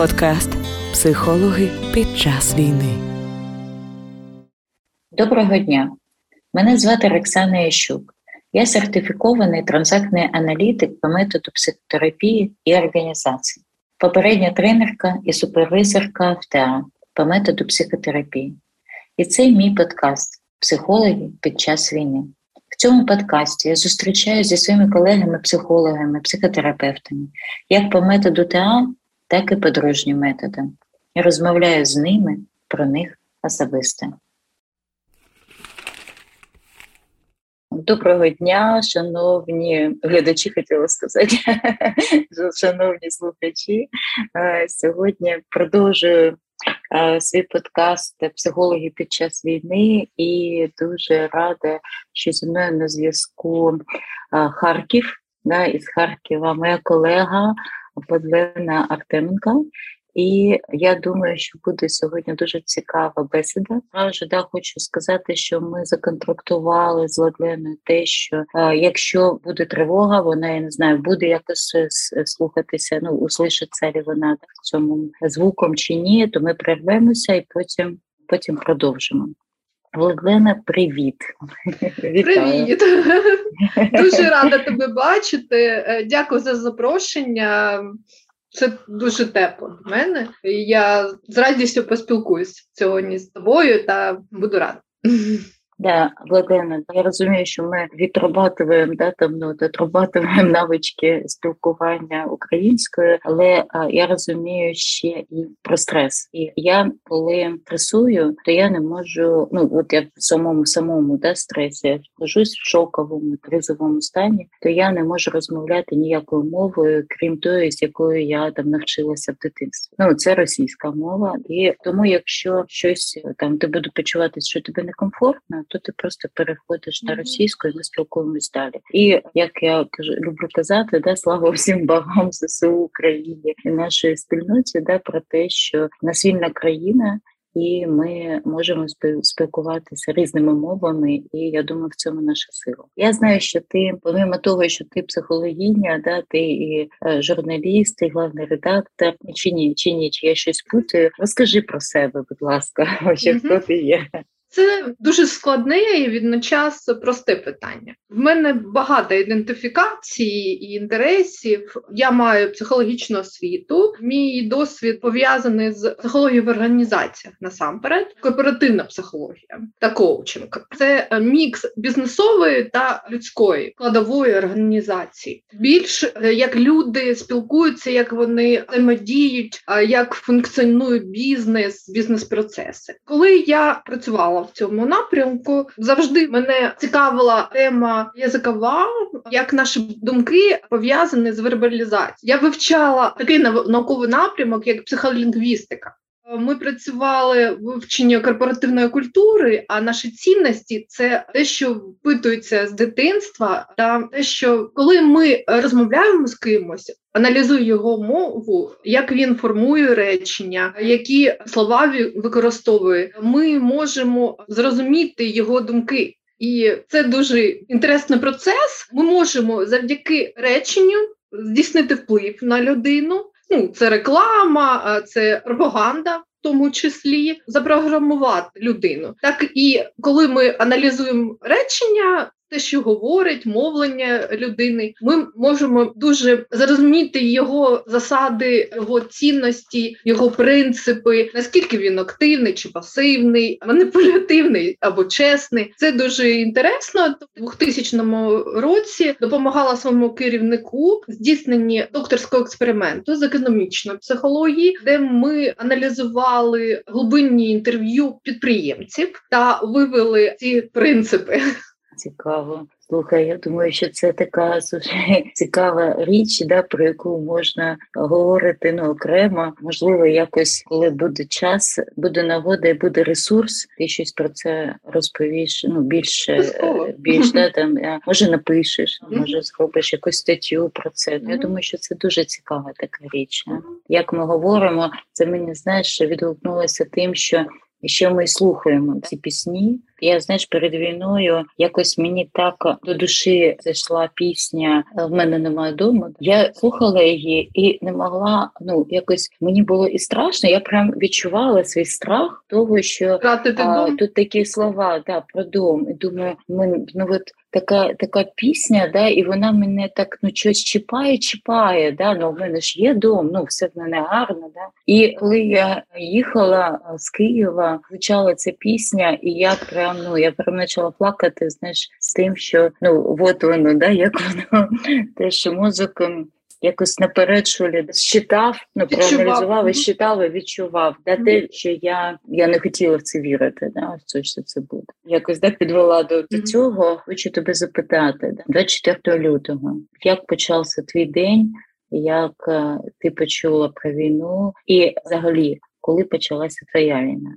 Подкаст Психологи під час війни. Доброго дня. Мене звати Роксана Ящук. Я сертифікований транзактний аналітик по методу психотерапії і організації, попередня тренерка і супервизорка в по методу психотерапії. І це мій подкаст Психологи під час війни. В цьому подкасті я зустрічаюся зі своїми колегами-психологами, психотерапевтами, як по методу ТА, так і по дружнім методам. Я розмовляю з ними про них особисто. Доброго дня, шановні глядачі, хотіла сказати, шановні слухачі. Е, сьогодні продовжую е, свій подкаст Психологи під час війни і дуже рада, що зі мною на зв'язку е, Харків. Із Харкова моя колега Владлена Артеменко. І я думаю, що буде сьогодні дуже цікава бесіда. Справді, да, хочу сказати, що ми законтрактували з Владленою те, що е, якщо буде тривога, вона я не знаю, буде якось слухатися, ну услышиться ли вона цьому звуком чи ні, то ми прервемося і потім, потім продовжимо. Владлена, привіт. Привіт. Дуже рада тебе бачити. Е, дякую за запрошення. Це дуже тепло в мене. Я з радістю поспілкуюсь сьогодні з тобою та буду рада. Да, Владена, я розумію, що ми відрабатуємо да, там, ну, отрабатуємо навички спілкування українською, але а, я розумію ще і про стрес. І я коли стресую, то я не можу. Ну от я в самому самому да, стресі я вхожусь в шоковому кризовому стані, то я не можу розмовляти ніякою мовою, крім тої, з якою я там навчилася в дитинстві. Ну це російська мова, і тому, якщо щось там ти буде почуватися, що тобі некомфортно то ти просто переходиш на російську і ми спілкуємось далі. І як я кажу, люблю казати, да слава всім богам ЗСУ Україні і нашої спільноті, да про те, що нас вільна країна. І ми можемо спілкуватися різними мовами, і я думаю, в цьому наша сила. Я знаю, що ти, помимо того, що ти психологиня, да ти і е, журналіст, і главний редактор, чи ні, чи ні, чи я щось путаю. Розкажи про себе, будь ласка, що mm-hmm. хто ти є. Це дуже складне і відночас просте питання. В мене багато ідентифікацій і інтересів. Я маю психологічну освіту. Мій досвід пов'язаний з психологією в організаціях насамперед, корпоративна психологія та коучинг. Це мікс бізнесової та людської складової організації. Більш е, як люди спілкуються, як вони взаємодіють, як функціонує бізнес, бізнес-процеси. Коли я працювала в цьому напрямку. Завжди мене цікавила тема язикова, як наші думки пов'язані з вербалізацією. Я вивчала такий науковий напрямок, як психолінгвістика. Ми працювали в вивченні корпоративної культури, а наші цінності це те, що впитується з дитинства, та те, що коли ми розмовляємо з кимось, аналізуємо його мову, як він формує речення, які слова використовує, ми можемо зрозуміти його думки. І це дуже інтересний процес. Ми можемо завдяки реченню здійснити вплив на людину. Ну, це реклама, це пропаганда. В тому числі запрограмувати людину, так і коли ми аналізуємо речення, те, що говорить мовлення людини, ми можемо дуже зрозуміти його засади, його цінності, його принципи, наскільки він активний чи пасивний, маніпулятивний або чесний. Це дуже інтересно. У 2000 році допомагала своєму керівнику здійсненні докторського експерименту з економічної психології, де ми аналізували глибинні інтерв'ю підприємців та вивели ці принципи цікаво. Слухай, я думаю, що це така слушай, цікава річ, да, про яку можна говорити ну, окремо. Можливо, якось, коли буде час, буде нагода і буде ресурс, ти щось про це розповіш. Ну більше більш да, там може напишеш, може зробиш якусь статтю про це. Я думаю, що це дуже цікава така річ. Як ми говоримо, це мені знаєш, відгукнулося тим, що і ще ми слухаємо ці пісні, Я знаєш, перед війною якось мені так до душі зайшла пісня В мене немає дому. Я слухала її і не могла. Ну якось мені було і страшно. Я прям відчувала свій страх того, що а, тут такі слова да, про дом. І думаю, ми ну от така така пісня, да, і вона мене так ну щось чіпає, чіпає. Да, ну в мене ж є дом, ну все в мене гарно. Да. І коли я їхала з Києва, звучала ця пісня, і я прям ну я прям почала плакати. Знаєш, з тим, що ну от воно, да, як воно те, що музику якось наперед що считав, ну проаналізував і считав і відчував. Да, те, що я я не хотіла в це вірити, да, що це буде. Якось да, підвела до, до цього. Хочу тебе запитати, да, 24 лютого, як почався твій день, як е, ти почула про війну, і взагалі, коли почалася твоя війна?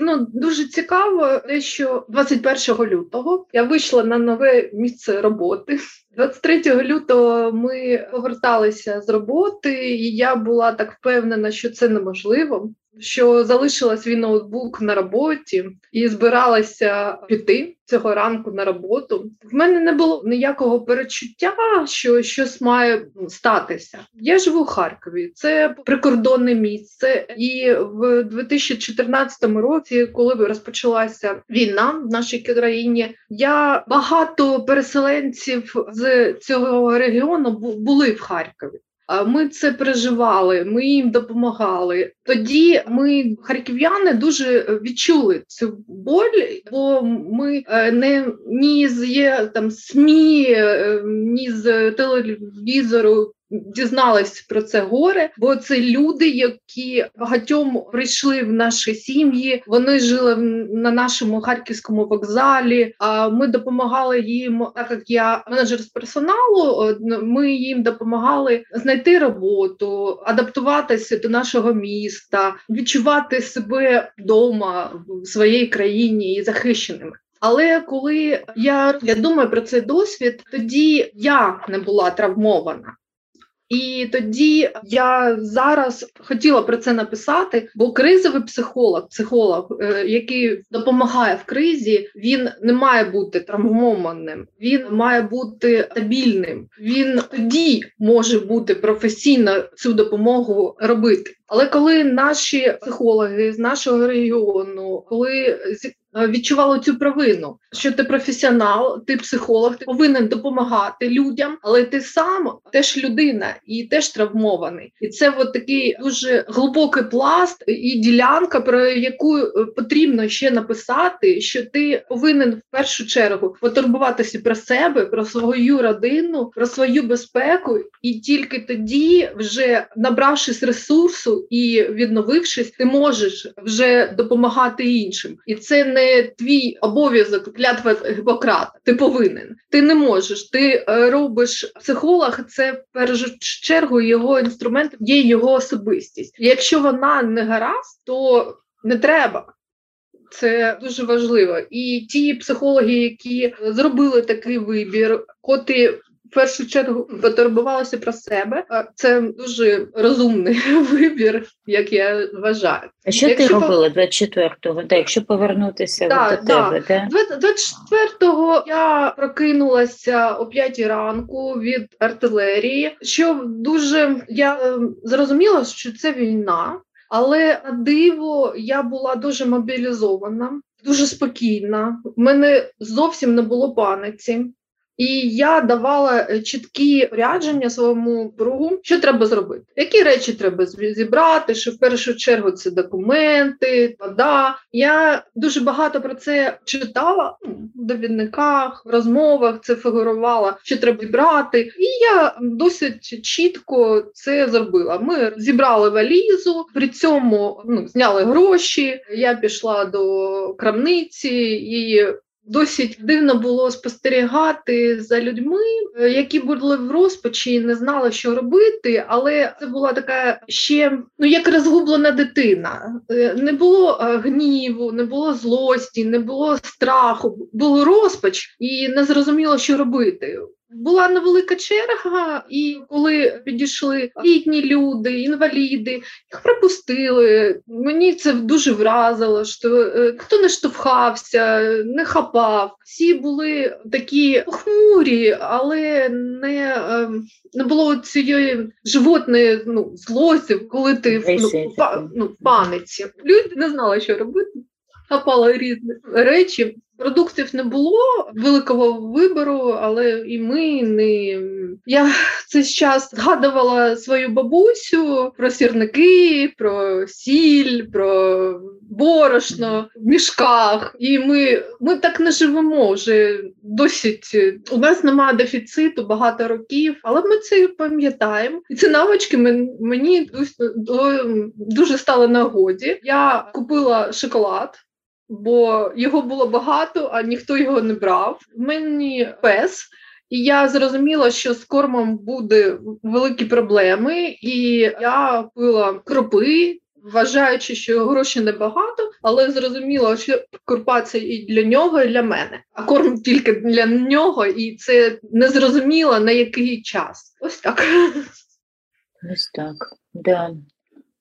Ну дуже цікаво, те, що 21 лютого я вийшла на нове місце роботи. 23 лютого ми поверталися з роботи, і я була так впевнена, що це неможливо що залишила свій ноутбук на роботі і збиралася піти цього ранку на роботу. В мене не було ніякого перечуття, що щось має статися. Я живу в Харкові, це прикордонне місце, і в 2014 році, коли розпочалася війна в нашій країні, я багато переселенців з цього регіону були в Харкові. Ми це переживали, ми їм допомагали. Тоді ми, харків'яни, дуже відчули цю боль, бо ми е, не ні з є там СМІ, е, ні з телевізору дізналась про це горе, бо це люди, які багатьом прийшли в наші сім'ї. Вони жили на нашому харківському вокзалі. А ми допомагали їм, так як я менеджер з персоналу. Ми їм допомагали знайти роботу, адаптуватися до нашого міста, відчувати себе вдома в своїй країні і захищеними. Але коли я я думаю про цей досвід, тоді я не була травмована. І тоді я зараз хотіла про це написати, бо кризовий психолог, психолог, е, який допомагає в кризі, він не має бути травмованим, він має бути стабільним. Він тоді може бути професійно цю допомогу робити. Але коли наші психологи з нашого регіону, коли Е, відчувала цю провину, що ти професіонал, ти психолог, ти повинен допомагати людям, але ти сам теж людина і теж травмований. І це от такий дуже глибокий пласт і ділянка, про яку е, потрібно ще написати, що ти повинен в першу чергу потурбуватися про себе, про свою родину, про свою безпеку, і тільки тоді, вже набравшись ресурсу і відновившись, ти можеш вже допомагати іншим, і це не твій обов'язок клятва Гіппократа. Ти повинен. Ти не можеш. Ти е, робиш психолог. Це в першу чергу його інструмент, є його особистість. Якщо вона не гаразд, то не треба. Це дуже важливо. І ті психологи, які зробили такий вибір, котрі в першу чергу потурбувалася про себе. Це дуже розумний вибір, як я вважаю. А що якщо ти робила 24-го? Да, якщо повернутися да, до да. тебе, да? 24-го я прокинулася о 5 ранку від артилерії. Що дуже я ем, зрозуміла, що це війна, але на диво я була дуже мобілізована. Дуже спокійна, У мене зовсім не було паниці. І я давала е, чіткі рядження своєму другу, що треба зробити, які речі треба зібрати, що в першу чергу це документи, вода. Я дуже багато про це читала ну, в довідниках, в розмовах це фігурувала, що треба зібрати. І я досить чітко це зробила. Ми зібрали валізу, при цьому ну, зняли гроші. Я пішла до крамниці і Досить дивно було спостерігати за людьми, е, які були в розпачі, і не знали, що робити. Але це була така ще ну як розгублена дитина. Е, не було е, гніву, не було злості, не було страху, було розпач і не зрозуміло, що робити. Була невелика черга, і коли підійшли літні люди, інваліди, їх пропустили. Мені це дуже вразило. що е, хто не штовхався, не хапав. Всі були такі похмурі, але не ем, не було цієї животної ну, злості, коли ти ну, па, ну, в паниці. Люди не знали, що робити. Хапали різні речі. Продуктів не було великого вибору, але і ми не я цей час згадувала свою бабусю про сірники, про сіль, про борошно в мішках. І ми ми так не живемо вже досить. У нас немає дефіциту багато років, але ми це пам'ятаємо. І ці навички мені дуже стали нагоді. Я купила шоколад бо його було багато, а ніхто його не брав. Мені пес. І я зрозуміла, що з кормом буде великі проблеми, і я пила кропи, вважаючи, що грошей небагато, але зрозуміла, що крупа це і для нього, і для мене. А корм тільки для нього, і це не зрозуміло на який час. Ось так. Ось так. Да.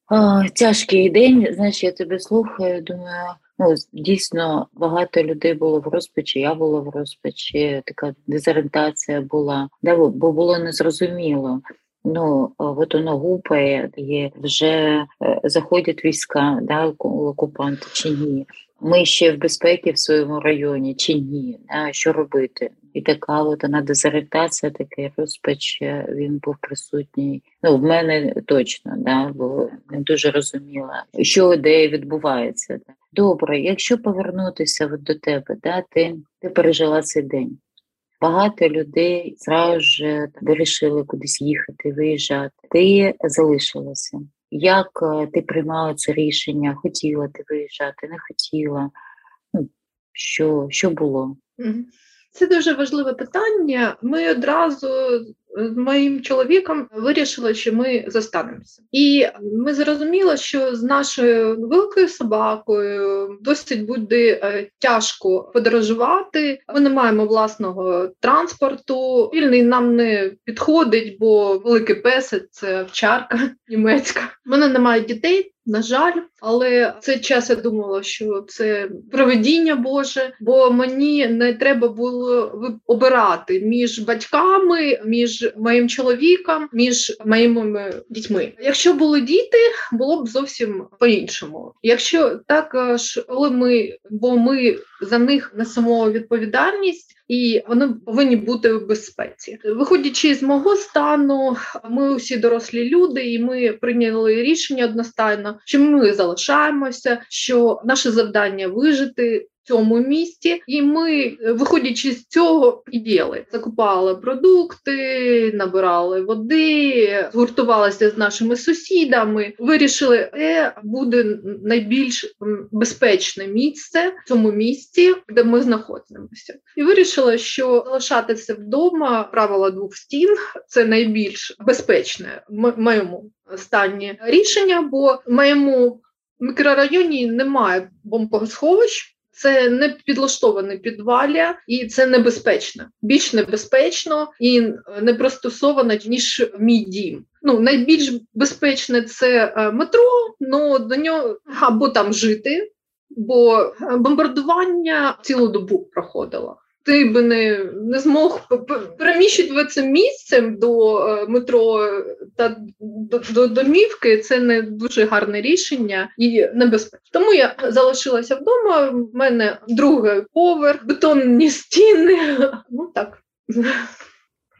А, Тяжкий день. Знаєш, я тебе слухаю, думаю. Ну, дійсно багато людей було в розпачі, я була в розпачі, така дезорієнтація була, де бо було незрозуміло. Ну, от воно гупає, є вже е, заходять війська, да, окупанти чи ні. Ми ще в безпеці в своєму районі чи ні, да, що робити? І така от вона дезорієнтація, такий розпач, е, він був присутній. Ну, в мене точно, да, бо не дуже розуміла, що де відбувається. Добре, якщо повернутися от до тебе, да, ти, ти пережила цей день. Багато людей зразу ж вирішили кудись їхати, виїжджати. Ти залишилася. Як е, ти приймала це рішення? Хотіла ти виїжджати, не хотіла? Ну, Що, Що було? Це дуже важливе питання. Ми одразу з моїм чоловіком вирішили, що ми застанемося, і ми зрозуміли, що з нашою великою собакою досить буде е, тяжко подорожувати. Ми не маємо власного транспорту. Вільний нам не підходить, бо великий пес – це овчарка німецька. У мене немає дітей. На жаль, але цей час я думала, що це проведіння Боже, бо мені не треба було обирати між батьками, між моїм чоловіком, між моїми дітьми. Якщо були діти, було б зовсім по-іншому. Якщо також, коли ми, бо ми за них несемо відповідальність. І вони повинні бути в безпеці, виходячи з мого стану, ми усі дорослі люди, і ми прийняли рішення одностайно, що ми залишаємося, що наше завдання вижити цьому місті, і ми, виходячи з цього, і діяли. закупали продукти, набирали води, згуртувалися з нашими сусідами. Вирішили, де буде найбільш безпечне місце в цьому місті, де ми знаходимося, і вирішили, що залишатися вдома правила двох стін це найбільш безпечне в моєму стані рішення, бо в моєму мікрорайоні немає бомбосховищ. Це не підлаштоване підвалля, і це небезпечно. Більш небезпечно і не пристосоване, ніж мій дім. Ну найбільш безпечне це е, метро, ну до нього або там жити, бо бомбардування цілу добу проходило ти би не не змог переміщуватися місцем до е, метро та до, до домівки, це не дуже гарне рішення і небезпечно. Тому я залишилася вдома. В мене другий поверх, бетонні стіни. Ну так.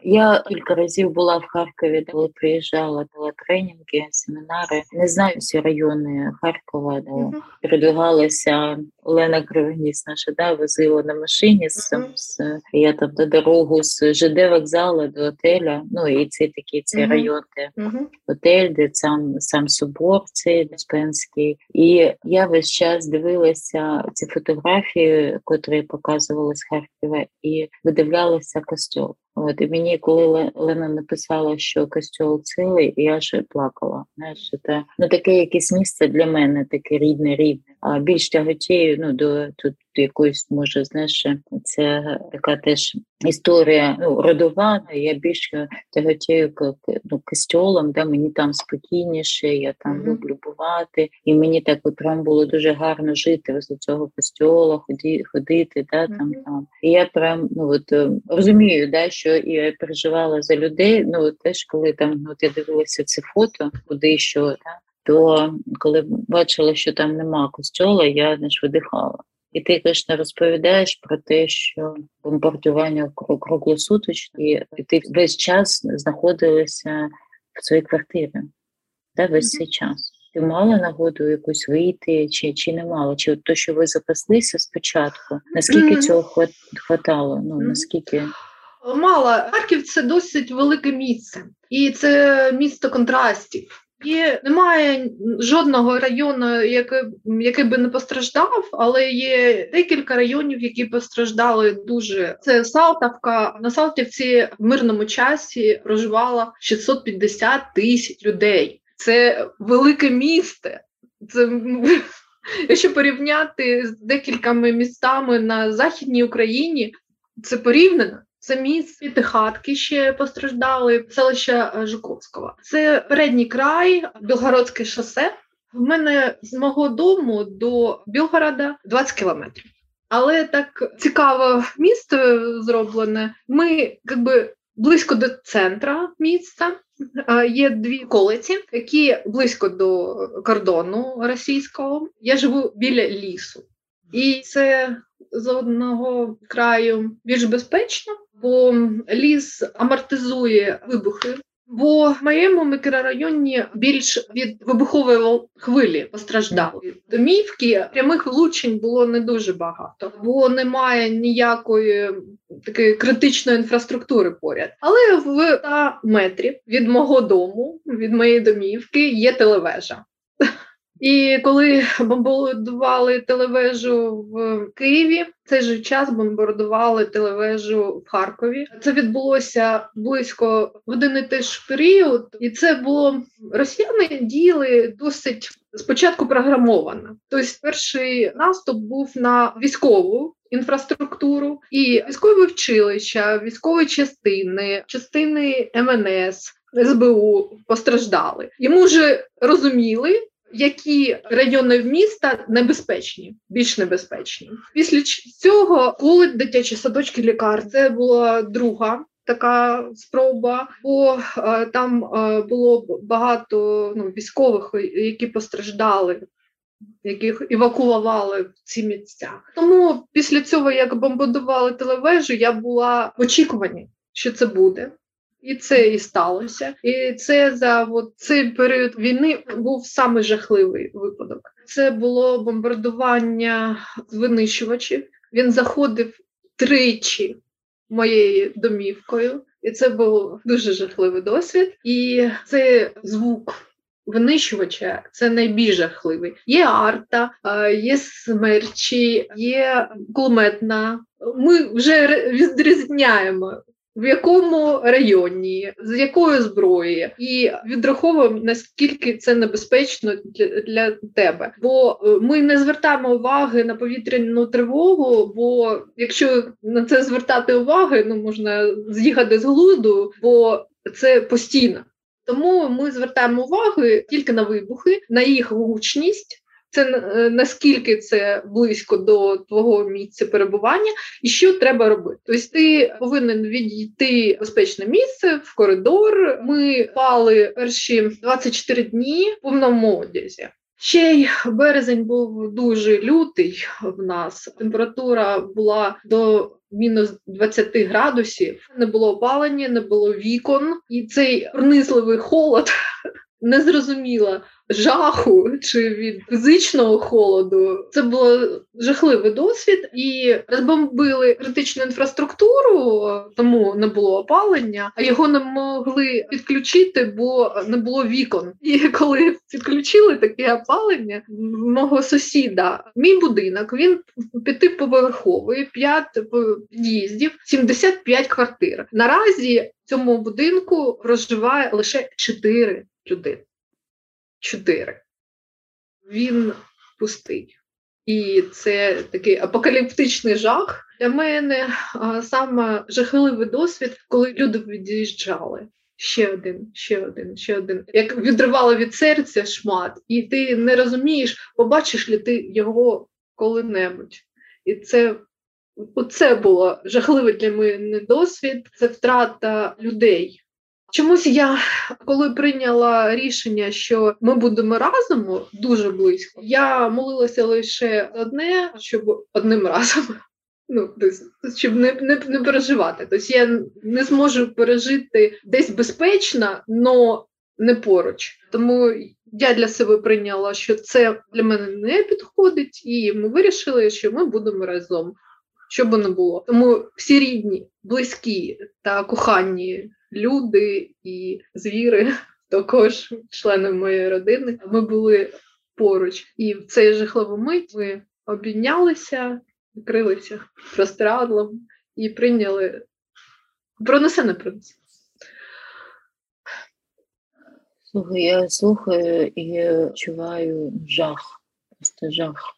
Я кілька разів була в Харкові, коли приїжджала, дала тренінги, семінари. Не знаю всі райони Харкова, де uh-huh. передвигалася Олена Кривоніс наша да, возила на машині з, uh-huh. з я там до дорогу з ЖД вокзалу до отеля. Ну і ці такі ці uh-huh. райони, отель, де сам сам собор, цей Спенський. І я весь час дивилася ці фотографії, котрі показували з Харкова, і видивлялася костюм. От і мені, коли Лена написала, що костюл цілий, я ще плакала. Знаєш, це ну таке якесь місце для мене, таке рідне, рідне. а більш тяготію ну, до тут якоїсь, може, знаєш, це така теж історія ну, родова. Я більше тяготію к ну, костьолам, де мені там спокійніше, я там mm-hmm. люблю бувати, і мені так от прям було дуже гарно жити з цього костьола, ході, ходити, да, там mm-hmm. там. І я прям ну от е, розумію, да, що я переживала за людей. Ну теж коли там ну, от я дивилася це фото, куди що, да, то коли бачила, що там нема костьола, я не видихала. І ти не розповідаєш про те, що бомбардування круглосуточно, і ти весь час знаходилася в своїй квартирі, да, весь цей час. Ти мала нагоду якусь вийти, чи чи не мала? Чи от то, що ви запаслися спочатку? Наскільки mm-hmm. цього хват, хватало? Ну наскільки мала Харків це досить велике місце, і це місто контрастів. І немає жодного району, який який би не постраждав, але є декілька районів, які постраждали дуже. Це Салтавка. На Салтівці в мирному часі проживало 650 тисяч людей. Це велике місто. Це Якщо порівняти з декількома містами на західній Україні, це порівняно. Це місце хатки ще постраждали, селища е, Жуковського. Це передній край, Білгородське шосе. В мене з мого дому до Білгорода 20 кілометрів. Але так цікаво місто зроблене. Ми якби близько до центра міста. Є дві колиці, які близько до кордону російського. Я живу біля лісу, і це з одного краю більш безпечно бо ліс амортизує вибухи. Бо в моєму мікрорайоні більш від вибухової хвилі постраждали. Домівки прямих влучень було не дуже багато, бо немає ніякої такої критичної інфраструктури поряд. Але в 100 метрів від мого дому, від моєї домівки, є телевежа. І коли бомбардували телевежу в Києві, цей же час бомбардували телевежу в Харкові. Це відбулося близько в один і той ж період, і це було росіяни діяли досить спочатку програмовано. Тобто, перший наступ був на військову. Інфраструктуру і військові вчилища, військові частини, частини МНС, СБУ постраждали. Йому вже розуміли, які райони міста небезпечні, більш небезпечні. Після цього коли дитячі садочки лікар. Це була друга. Така спроба, бо е, там е, було багато ну, військових, які постраждали, яких евакуювали в ці місця. Тому після цього, як бомбардували телевежу, я була в очікуванні, що це буде. І це і сталося. І це за от, цей період війни був саме жахливий випадок. Це було бомбардування винищувачів. Він заходив тричі моєю домівкою, і це був дуже жахливий досвід. І цей звук. Винищувача це найбільш жахливий. Є арта, є смерчі, є кулеметна. Ми вже відрізняємо в якому районі, з якої зброї, і відраховуємо наскільки це небезпечно для, для тебе. Бо е, ми не звертаємо уваги на повітряну тривогу. Бо якщо на це звертати уваги, ну можна з'їхати з глузду, бо це постійно. Тому ми звертаємо увагу тільки на вибухи, на їх гучність це е, наскільки це близько до твого місця перебування, і що треба робити. Тобто ти повинен відійти в безпечне місце в коридор. Ми пали перші 24 дні в повному одязі. Ще й березень був дуже лютий в нас. Температура була до мінус 20 градусів. Не було опалення, не було вікон, і цей пронизливий холод незрозуміло жаху чи від фізичного холоду. Це було жахливий досвід, і розбомбили критичну інфраструктуру, тому не було опалення, а його не могли підключити, бо не було вікон. І коли підключили таке опалення мого сусіда, мій будинок він п'ятиповерховий, п'ять під'їздів, 75 квартир. Наразі в цьому будинку проживає лише 4 людини. Чотири. Він пустий. і це такий апокаліптичний жах. Для мене саме жахливий досвід, коли люди від'їжджали. Ще один, ще один, ще один. Як відривало від серця шмат, і ти не розумієш, побачиш ли ти його коли-небудь. І це оце було жахливий для мене досвід, це втрата людей. Чомусь я, коли прийняла рішення, що ми будемо разом дуже близько, я молилася лише одне, щоб одним разом. Ну, щоб не не, не переживати. Тобто я не зможу пережити десь безпечно, але не поруч. Тому я для себе прийняла, що це для мене не підходить, і ми вирішили, що ми будемо разом, що би не було. Тому всі рідні, близькі та кохані люди і звіри, також члени моєї родини, ми були поруч. І в цей жахливий мить ми обійнялися, крилися простирадлом і прийняли пронесе принц. Слухай, я слухаю і відчуваю жах, просто жах.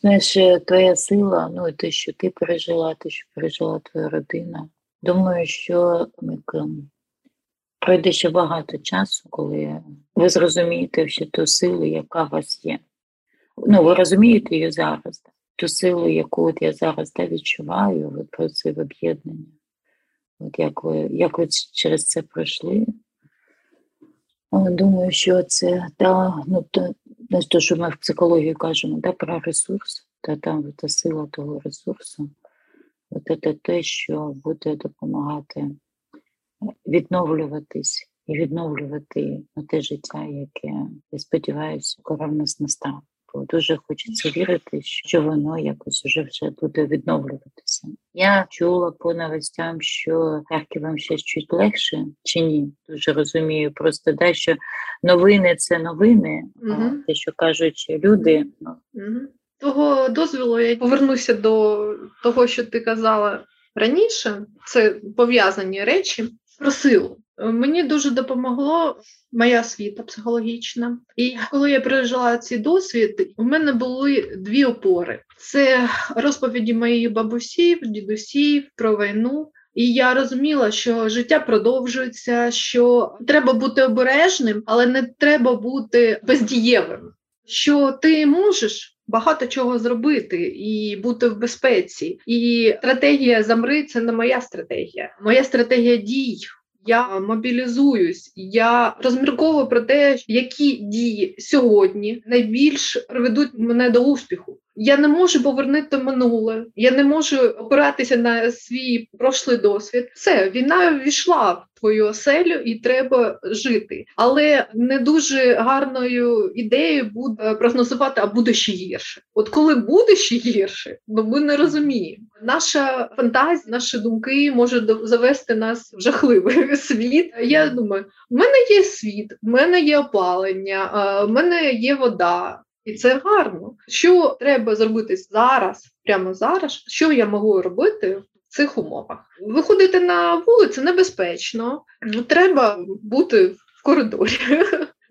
Знаєш, твоя сила, ну і те, що ти пережила, те, що пережила твоя родина. Думаю, що пройде ще багато часу, коли ви зрозумієте всю ту силу, яка у вас є. Ну, ви розумієте її зараз, ту силу, яку от я зараз да, відчуваю, от про це в об'єднання. От як ви як ви через це пройшли. Думаю, що це да, ну, то, що ми в психології кажемо, да, про ресурс, та там та сила того ресурсу. От це те, що буде допомагати відновлюватись і відновлювати те життя, яке я сподіваюся, коли в нас настане. Бо дуже хочеться вірити, що воно якось уже вже буде відновлюватися. Я чула по новостям, що вам ще чуть легше чи ні. Дуже розумію. Просто да, що новини це новини, угу. а те, що кажуть люди. Угу. Того дозволу я повернуся до того, що ти казала раніше. Це пов'язані речі про силу. Мені дуже допомогло моя освіта психологічна. І коли я пережила цей досвід, у мене були дві опори: це розповіді моїх бабусів, дідусів про війну. І я розуміла, що життя продовжується, що треба бути обережним, але не треба бути бездієвим. Що ти можеш багато чого зробити і бути в безпеці. І стратегія замри це не моя стратегія. Моя стратегія дій. Я мобілізуюсь, я розмірковую про те, які дії сьогодні найбільш приведуть мене до успіху. Я не можу повернути минуле, я не можу опиратися на свій прошлий досвід. Все, війна ввійшла в твою оселю і треба жити. Але не дуже гарною ідеєю буде прогнозувати, а буде ще гірше. От коли буде ще гірше, ну ми не розуміємо. Наша фантазія, наші думки можуть завести нас в жахливий світ. Я думаю, в мене є світ, в мене є опалення, в мене є вода. І це гарно. Що треба зробити зараз, прямо зараз, що я можу робити в цих умовах? Виходити на вулицю небезпечно, треба бути в коридорі.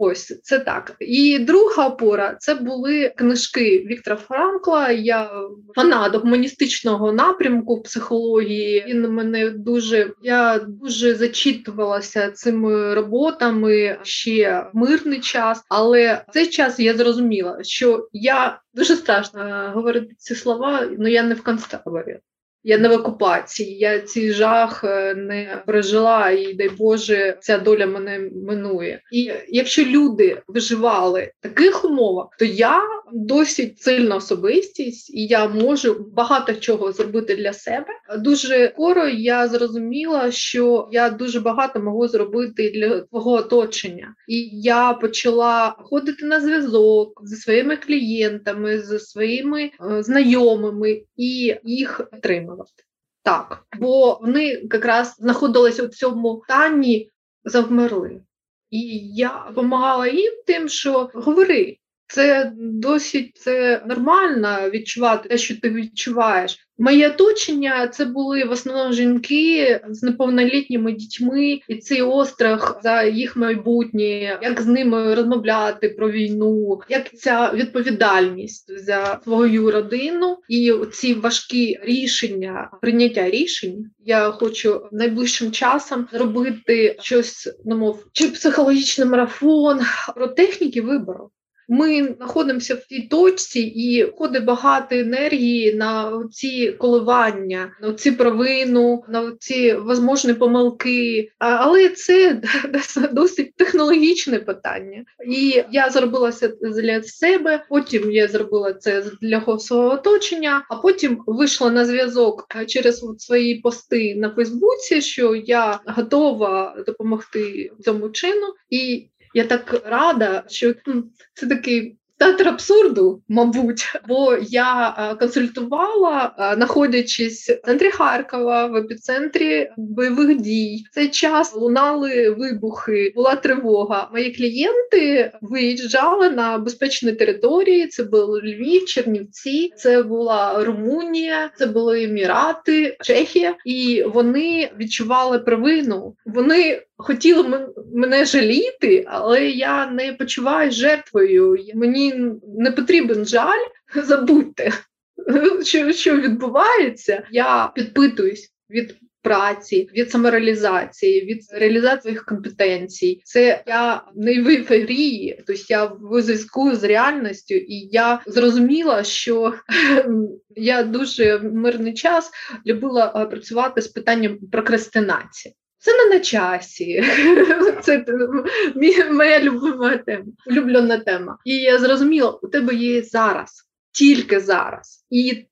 Ось це так. І друга опора це були книжки Віктора Франкла. Я фанат гуманістичного напрямку психології. Він мене дуже я дуже зачитувалася цими роботами ще в мирний час, але в цей час я зрозуміла, що я дуже страшно говорити ці слова, але я не в концтаборі. Я не в окупації, я цей жах е, не пережила, і дай Боже, ця доля мене минує. І якщо люди виживали в таких умовах, то я досить сильна особистість, і я можу багато чого зробити для себе. Дуже скоро я зрозуміла, що я дуже багато можу зробити для твого оточення, і я почала ходити на зв'язок зі своїми клієнтами, зі своїми е, знайомими і їх отримати виконувати. Так, бо вони якраз знаходилися у цьому стані, завмерли. І я допомагала їм тим, що говори, Це досить це нормально відчувати те, що ти відчуваєш. Моє оточення це були в основному жінки з неповнолітніми дітьми, і цей острах за їх майбутнє, як з ними розмовляти про війну, як ця відповідальність за свою родину і ці важкі рішення, прийняття рішень. Я хочу найближчим часом зробити щось, ну мов чи психологічний марафон про техніки вибору. Ми знаходимося в тій точці, і входить багато енергії на ці коливання, на ці провину, на ці можливі помилки. Але це досить технологічне питання. І я зробила це для себе. Потім я зробила це для свого оточення, а потім вийшла на зв'язок через свої пости на Фейсбуці, що я готова допомогти цьому чину. І я так рада, що це такий. Театр абсурду, мабуть, бо я консультувала, знаходячись в центрі Харкова, в епіцентрі бойових дій. В цей час лунали вибухи, була тривога. Мої клієнти виїжджали на безпечні території. Це були Львів, Чернівці, це була Румунія, це були Емірати, Чехія, і вони відчували провину. Вони хотіли мене жаліти, але я не почуваю жертвою. Мені не потрібен жаль. Забудьте, що що відбувається. Я підпитуюсь від праці, від самореалізації, від реалізації своїх компетенцій. Це я не в ейфорії, тобто я в зв'язку з реальністю, і я зрозуміла, що я дуже мирний час любила працювати з питанням прокрастинації. Це не на часі. Це моя любима тема, улюблена тема. І я зрозуміла, у тебе є зараз, тільки зараз. І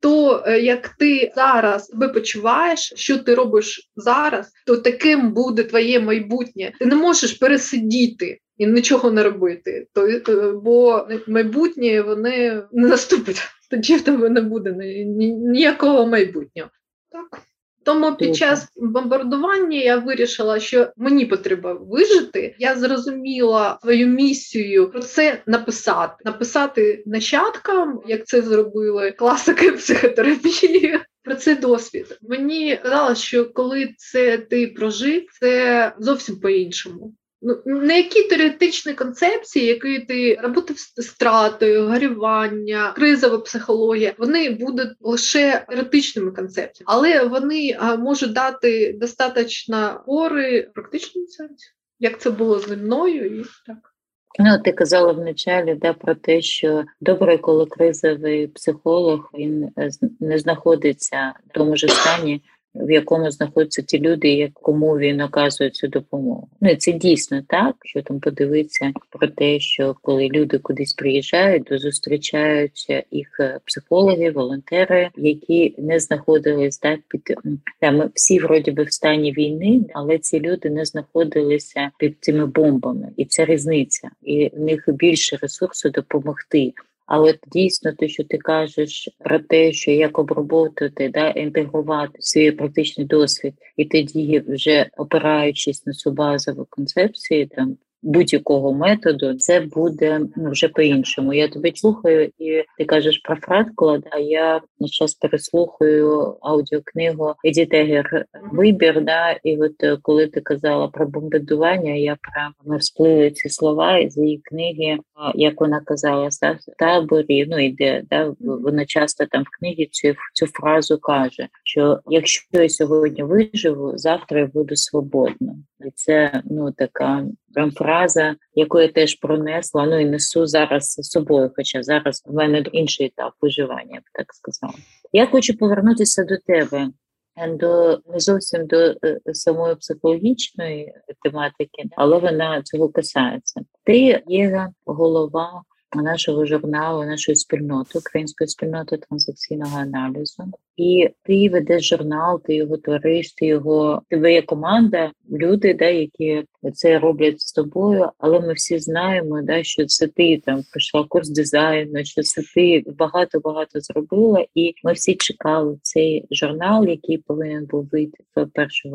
то, е, як ти зараз себе почуваєш, що ти робиш зараз, то таким буде твоє майбутнє. Ти не можеш пересидіти і нічого не робити, то е, бо майбутнє вони не наступить. Тоді в тебе не буде ніякого майбутнього. Так. Тому під час бомбардування я вирішила, що мені потрібно вижити. Я зрозуміла свою місію про це написати, написати нащадкам, як це зробили класики психотерапії. Про цей досвід мені казалось, що коли це ти прожив, це зовсім по-іншому. Ну, не які теоретичні концепції, які ти роботи з стратою, горювання, кризова психологія, вони будуть лише теоретичними концепціями, але вони можуть дати достатньо пори в практичному сенсі, як це було зі мною, і так. Ну, ти казала вначалі да, про те, що добре, коли кризовий психолог він е, не знаходиться в тому ж стані, в якому знаходяться ті люди, кому він оказує цю допомогу. Ну і це дійсно так, що там подивитися про те, що коли люди кудись приїжджають, то зустрічаються їх е, психологи, волонтери, які не знаходились так під там всі вроді би в стані війни, але ці люди не знаходилися під цими бомбами, і це різниця, і в них більше ресурсу допомогти. Але дійсно, те, що ти кажеш про те, що як оброботати, да, інтегрувати свій практичний досвід, і тоді, вже опираючись на цю базову концепцію, там будь-якого методу, це буде ну, вже по-іншому. Я тебе слухаю, і ти кажеш про фраткла, а я на час переслухаю аудіокнигу Еді Тегер вибір. Да, І от е, коли ти казала про бомбардування, я прямо всплили ці слова з її книги, як вона казала, в таборі, ну іде, да, вона часто там в книгі цю, цю фразу каже, що якщо я сьогодні виживу, завтра я буду свободна. Це ну така прям фраза, яку я теж пронесла. Ну і несу зараз з собою. Хоча зараз в мене інший етап виживання, я б так сказала. Я хочу повернутися до тебе. До не зовсім до е, самої психологічної тематики, але вона цього касається. Ти є голова нашого журналу, нашої спільноти, української спільноти транзакційного аналізу. І ти ведеш журнал, ти його твориш, ти його тебе є команда, люди, да, які це роблять з тобою. Але ми всі знаємо, да, що це ти там пройшла курс дизайну, що це ти багато багато зробила, і ми всі чекали цей журнал, який повинен був вийти 1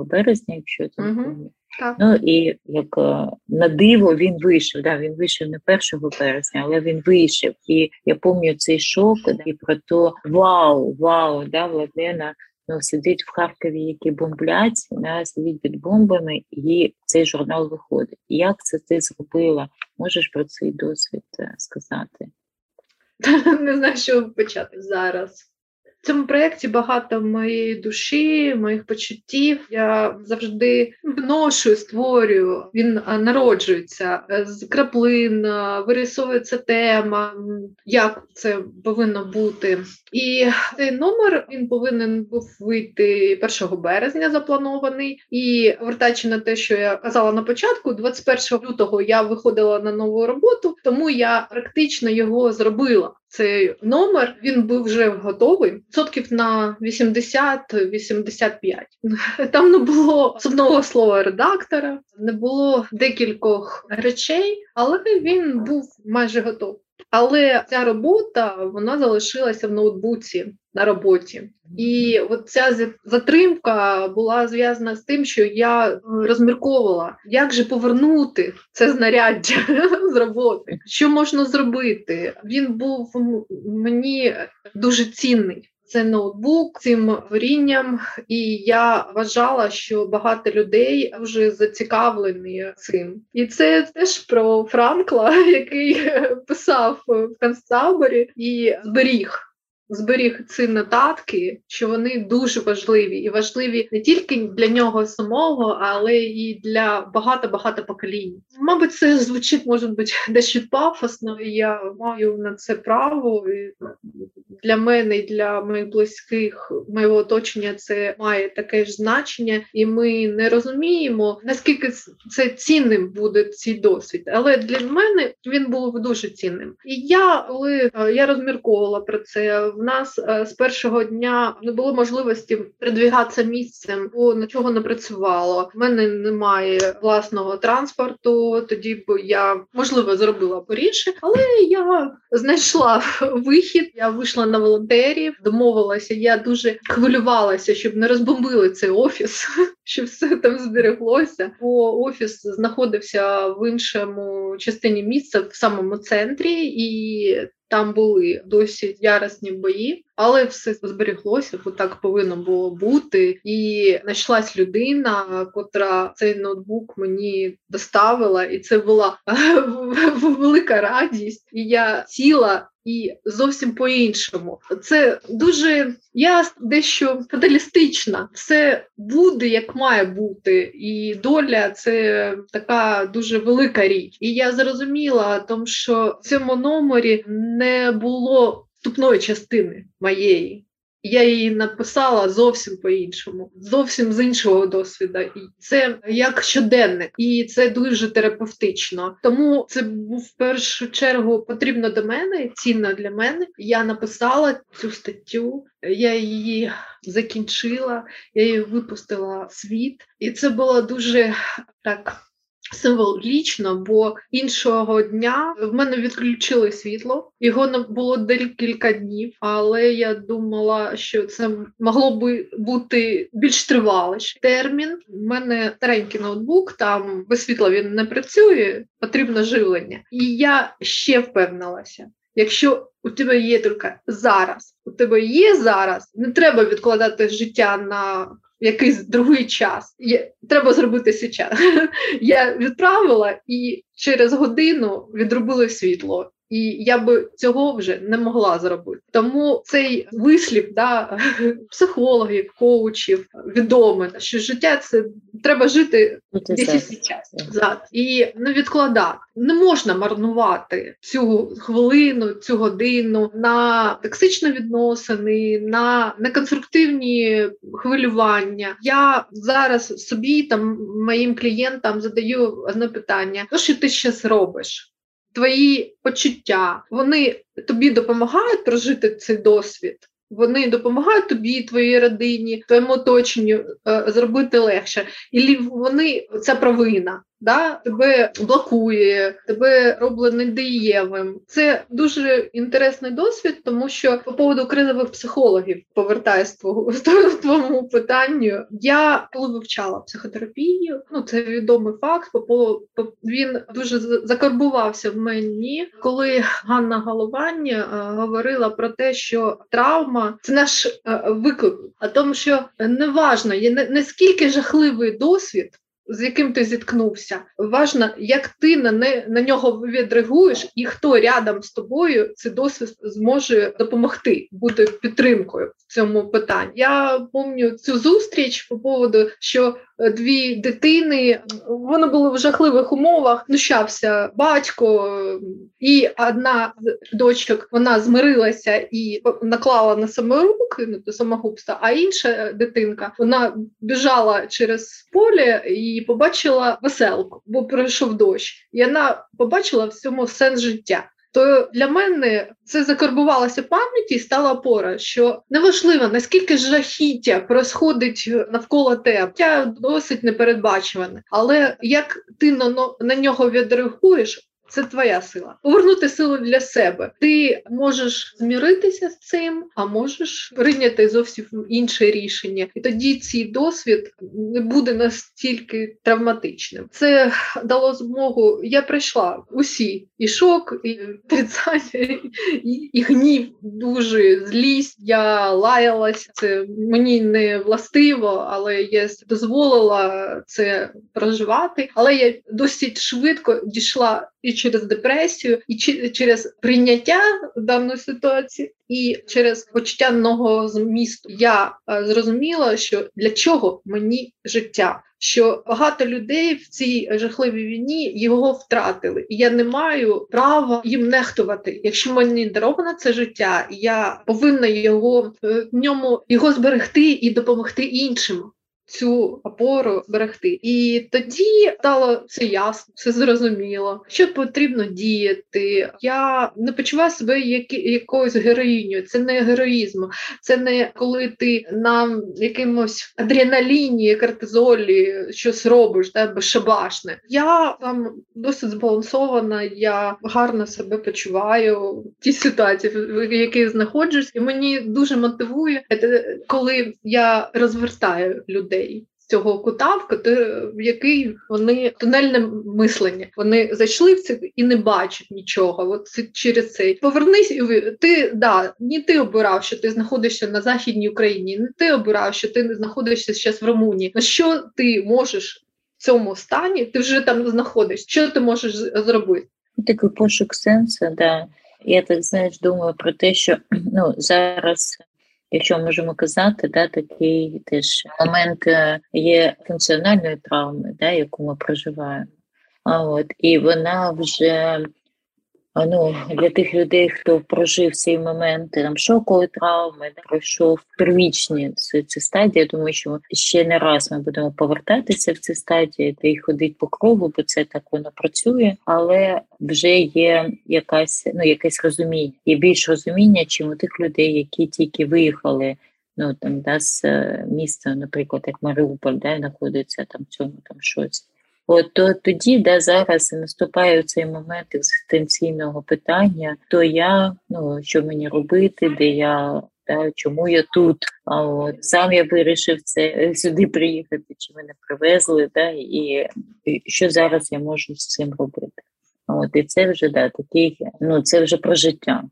березня, якщо це uh-huh. Так. Ну і як е, на диво він вийшов. Да, він вийшов не 1 березня, але він вийшов. І я пам'ятаю цей шок і про то вау, вау, да, Владлена ну, сидить в Харкові, які бомблять, да, сидить під бомбами, і цей журнал виходить. Як це ти зробила? Можеш про цей досвід е, сказати? Не знаю, що почати зараз. Цьому проєкті багато моєї душі, моїх почуттів. Я завжди вношу, створюю. Він народжується е, з краплин, вирисовується тема, як це повинно бути. І цей номер він повинен був вийти 1 березня, запланований. І вертаючи на те, що я казала на початку, 21 лютого я виходила на нову роботу, тому я практично його зробила цей номер він був вже готовий відсотків на 80-85. Там не було одного слова редактора, не було декількох речей, але він був майже готовий. Але ця робота вона залишилася в ноутбуці на роботі. І от ця затримка була зв'язана з тим, що я розмірковувала, як же повернути це знаряддя з роботи, що можна зробити. Він був мені дуже цінний. Це ноутбук цим творінням, і я вважала, що багато людей вже зацікавлені цим. І це теж про Франкла, який писав в концтаборі і зберіг зберіг ці нотатки, що вони дуже важливі, і важливі не тільки для нього самого, але і для багато-багато поколінь. Мабуть, це звучить може бути дещо пафосно. і Я маю на це право. І для мене і для моїх близьких моєго оточення це має таке ж значення, і ми не розуміємо наскільки це цінним буде цей досвід. Але для мене він був дуже цінним. І я коли е, я розмірковувала про це нас е, з першого дня не було можливості передвігатися місцем, бо нічого не працювало. У мене немає власного транспорту. Тоді б я можливо зробила поріше, але я знайшла вихід. Я вийшла на волонтерів, домовилася. Я дуже хвилювалася, щоб не розбомбили цей офіс, щоб все там збереглося. Бо офіс знаходився в іншому частині місця в самому центрі і. Там були досить яросні бої, але все зберіглося, бо так повинно було бути. І знайшлась людина, котра цей ноутбук мені доставила, і це була велика радість. І я сіла і зовсім по-іншому. Це дуже я дещо фаталістична. Все буде як має бути, і доля це така дуже велика річ. І я зрозуміла, тому що в цьому номері не було вступної частини моєї. Я її написала зовсім по-іншому, зовсім з іншого досвіду. І це як щоденник, і це дуже терапевтично. Тому це був в першу чергу потрібно до мене, цінно для мене. Я написала цю статтю, я її закінчила, я її випустила в світ, і це було дуже так символічно, бо іншого дня в мене відключили світло. Його не було декілька днів, але я думала, що це могло би бути більш тривалий термін. У мене старенький ноутбук, там без світла він не працює, потрібно живлення. І я ще впевнилася. Якщо у тебе є тільки зараз, у тебе є зараз, не треба відкладати життя на якийсь другий час. Є, Треба зробити сейчас. Я відправила і через годину відробили світло. І я би цього вже не могла зробити. Тому цей вислів да, психологів, коучів відомий, що життя це треба жити ну, час і не відкладати. Не можна марнувати цю хвилину, цю годину на токсичні відносини, на неконструктивні хвилювання. Я зараз собі там моїм клієнтам задаю одне питання: то що ти ще робиш? Твої почуття, вони тобі допомагають прожити цей досвід. Вони допомагають тобі, твоїй родині, твоєму оточенню е, зробити легше. І вони це провина. Да, тебе блокує, тебе робить недієвим. Це дуже інтересний досвід, тому що по поводу кризових психологів повертаюсь твого твоєму питанню. Я коли вивчала психотерапію, ну це відомий факт. По він дуже закарбувався в мені, коли Ганна Головання е, говорила про те, що травма це наш е, виклик, а тому, що неважно, є наскільки жахливий досвід з яким ти зіткнувся. Важно, як ти на не на нього відреагуєш, і хто рядом з тобою цей досвід зможе допомогти бути підтримкою в цьому питанні. Я пам'ятаю цю зустріч по поводу, що дві дитини. Вони були в жахливих умовах. Знущався батько, і одна з дочок вона змирилася і наклала на себе руки ну, до самогубства, а інша дитинка вона біжала через поле і побачила веселку, бо пройшов дощ. І вона побачила в цьому сенс життя то для мене це закарбувалося пам'яті і стала опора, що неважливо наскільки жахіття происходить навколо тебе, досить непередбачуване, але як ти на, на нього відреагуєш, це твоя сила. Повернути силу для себе. Ти можеш зміритися з цим, а можеш прийняти зовсім інше рішення. І тоді цей досвід не буде настільки травматичним. Це дало змогу. Я пройшла усі і шок, і трицання, і, і гнів, дуже злість. Я лаялась. Це мені не властиво, але я дозволила це проживати. Але я досить швидко дійшла і через депресію, і через прийняття даної ситуації, і через почуття нового змісту. Я е, зрозуміла, що для чого мені життя. Що багато людей в цій жахливій війні його втратили, і я не маю права їм нехтувати. Якщо мені даровано це життя, я повинна його е, в ньому його зберегти і допомогти іншим цю опору зберегти. І тоді стало все ясно, все зрозуміло, що потрібно діяти. Я не почуваю себе як якоюсь героїнею. Це не героїзм, це не коли ти на якимось адреналіні, кортизолі щось робиш, да, безшабашне. Я там досить збалансована, я гарно себе почуваю в тій ситуації, в якій знаходжусь, і мені дуже мотивує, коли я розвертаю людей людей цього кута, в який вони тунельне мислення. Вони зайшли в це і не бачать нічого. От це через це повернись ти да не ти обирав, що ти знаходишся на західній Україні, не ти обирав, що ти знаходишся зараз в Румунії. На що ти можеш в цьому стані? Ти вже там знаходишся. Що ти можеш зробити? Такий пошук сенсу, да. Я так знаєш, думаю про те, що ну зараз якщо можемо казати, да, такий теж момент е, є функціональної травми, да, яку ми проживаємо. А от і вона вже ну, для тих людей, хто прожив цей момент там шокової травми, пройшов первічні ці стадії. Думаю, що ще не раз ми будемо повертатися в ці стадії, де й ходить по кругу, бо це так воно працює, але вже є якась ну якесь розуміння, є більш розуміння, чим у тих людей, які тільки виїхали. Ну там да, з е, міста, наприклад, як Маріуполь, де знаходиться там в цьому там щось. От то тоді, де зараз наступає цей момент екзистенційного питання, то я ну що мені робити, де я та чому я тут? А от сам я вирішив це сюди приїхати, чи мене привезли, да, і, і що зараз я можу з цим робити? От і це вже да такий, ну це вже про життя.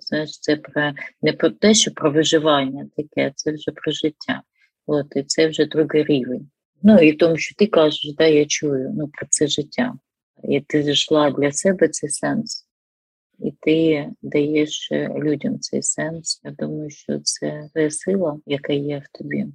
Знаєш, це про не про те, що про виживання таке, це вже про життя. От і це вже другий рівень. Ну і тому, що ти кажеш, да, я чую ну, про це життя. І ти знайшла для себе цей сенс, і ти даєш е, людям цей сенс. Я думаю, що це твоя сила, яка є в тобі.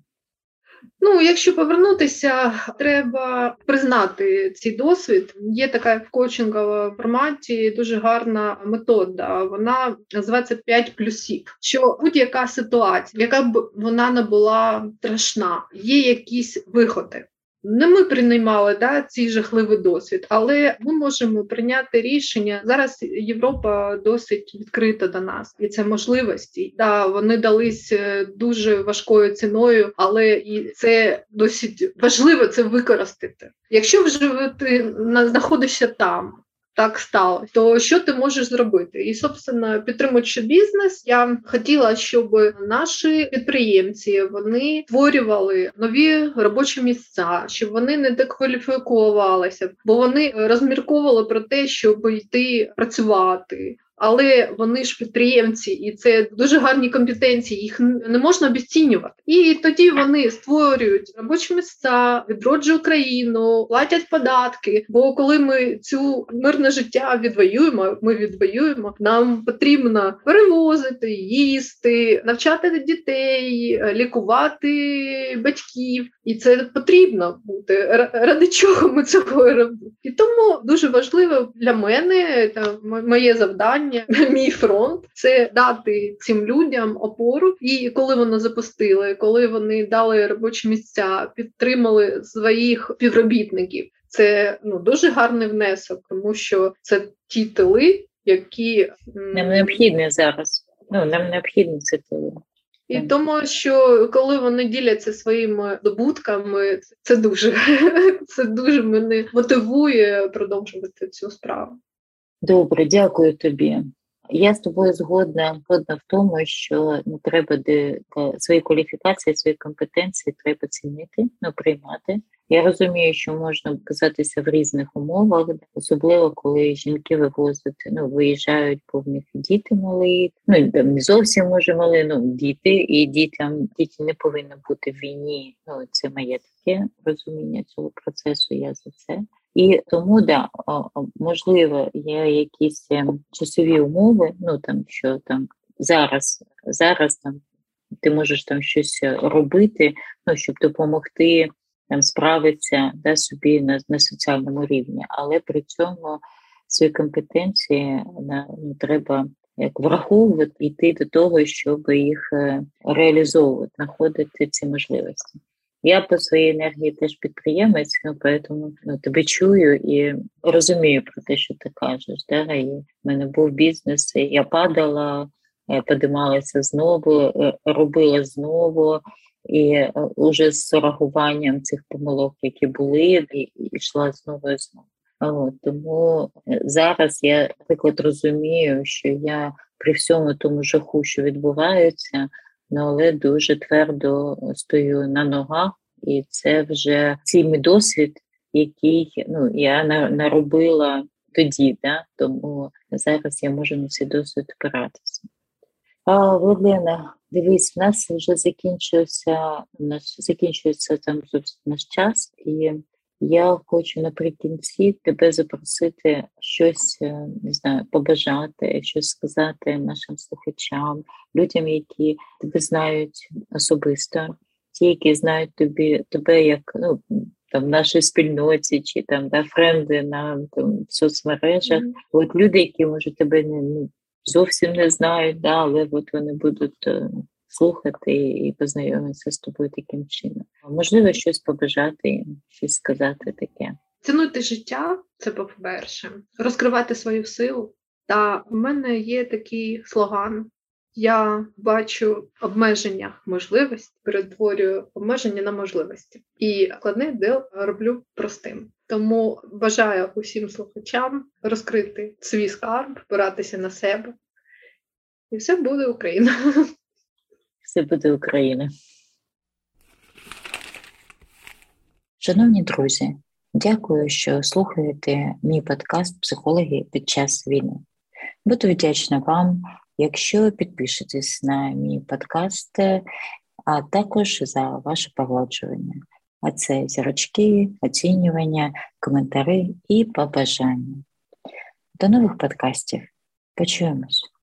Ну, якщо повернутися, треба признати цей досвід. Є така в коучинговому форматі дуже гарна метода. Вона називається 5 плюсів. Що будь-яка ситуація, яка б вона не була страшна, є якісь виходи. Не ми приймали да, цей жахливий досвід, але ми можемо прийняти рішення. Зараз Європа досить відкрита до нас, і це можливості. Да, вони дались е, дуже важкою ціною, але і це досить важливо це використати. Якщо вже ти знаходишся там так сталося, то що ти можеш зробити? І, собственно, підтримуючи бізнес, я хотіла, щоб наші підприємці вони створювали нові робочі місця, щоб вони не декваліфікувалися, бо вони розмірковували про те, щоб йти працювати але вони ж підприємці, і це дуже гарні компетенції. Їх не можна обіцінювати. І тоді вони створюють робочі місця, відроджують Україну, платять податки. Бо коли ми цю мирне життя відвоюємо, ми відвоюємо. Нам потрібно перевозити, їсти, навчати дітей, лікувати батьків, і це потрібно бути. Ради чого ми цього робимо? І тому дуже важливо для мене та моє завдання мій фронт це дати цим людям опору. І коли вони запустили, коли вони дали робочі місця, підтримали своїх співробітників. Це ну дуже гарний внесок, тому що це ті тили, які нам необхідні зараз. Ну нам необхідні ці тили. І тому, що коли вони діляться своїми добутками, це дуже це дуже мене мотивує продовжувати цю справу. Добре, дякую тобі. Я з тобою згодна згодна в тому, що ну, треба де свої кваліфікації, свої компетенції треба цінити, ну приймати. Я розумію, що можна казатися в різних умовах, особливо коли жінки вивозять, ну виїжджають, бо в них діти малі, ну там не зовсім може мали, ну діти, і дітям діти не повинні бути в війні. Ну це моє таке розуміння цього процесу. Я за це. І тому да, можливо, є якісь ем, часові умови, ну там що там зараз, зараз там ти можеш там щось робити, ну щоб допомогти там справитися да, собі на на соціальному рівні, але при цьому свої компетенції ну, треба як враховувати йти до того, щоб їх е, реалізовувати, знаходити ці можливості. Я по своїй енергії теж підприємець, ну тому ну, тебе чую і розумію про те, що ти кажеш. Да? І в мене був бізнес, і я падала, подималася знову, е, робила знову. І вже з реагуванням цих помилок, які були, і йшла знову і знову. От, Тому зараз я, наприклад, розумію, що я при всьому тому жаху, що відбувається, але дуже твердо стою на ногах, і це вже цей мій досвід, який ну я наробила тоді, да? тому зараз я можу на цей досвід опиратися. Владлена, дивись, в нас вже закінчився наш закінчується там наш час, і я хочу наприкінці тебе запросити щось, е, не знаю, побажати, щось сказати нашим слухачам, людям, які тебе знають особисто, ті, які знають тобі тебе як ну там в нашій спільноті, чи там да, френди на там, в соцмережах. Mm-hmm. От люди, які може тебе не зовсім не знають, да, але от вони будуть. Слухати і познайомитися з тобою таким чином. Можливо, щось побажати, щось сказати таке. Цінуйте життя, це по-перше, розкривати свою силу. Та в мене є такий слоган. Я бачу обмеження можливості, перетворюю обмеження на можливості. І складний дел роблю простим. Тому бажаю усім слухачам розкрити свій скарб, опиратися на себе. І все буде Україна. Все буде Україна. Шановні друзі, дякую, що слухаєте мій подкаст Психологи під час війни. Буду вдячна вам, якщо підпишетесь на мій подкаст, а також за ваше погоджування. А це зірочки, оцінювання, коментари і побажання. До нових подкастів. Почуємось!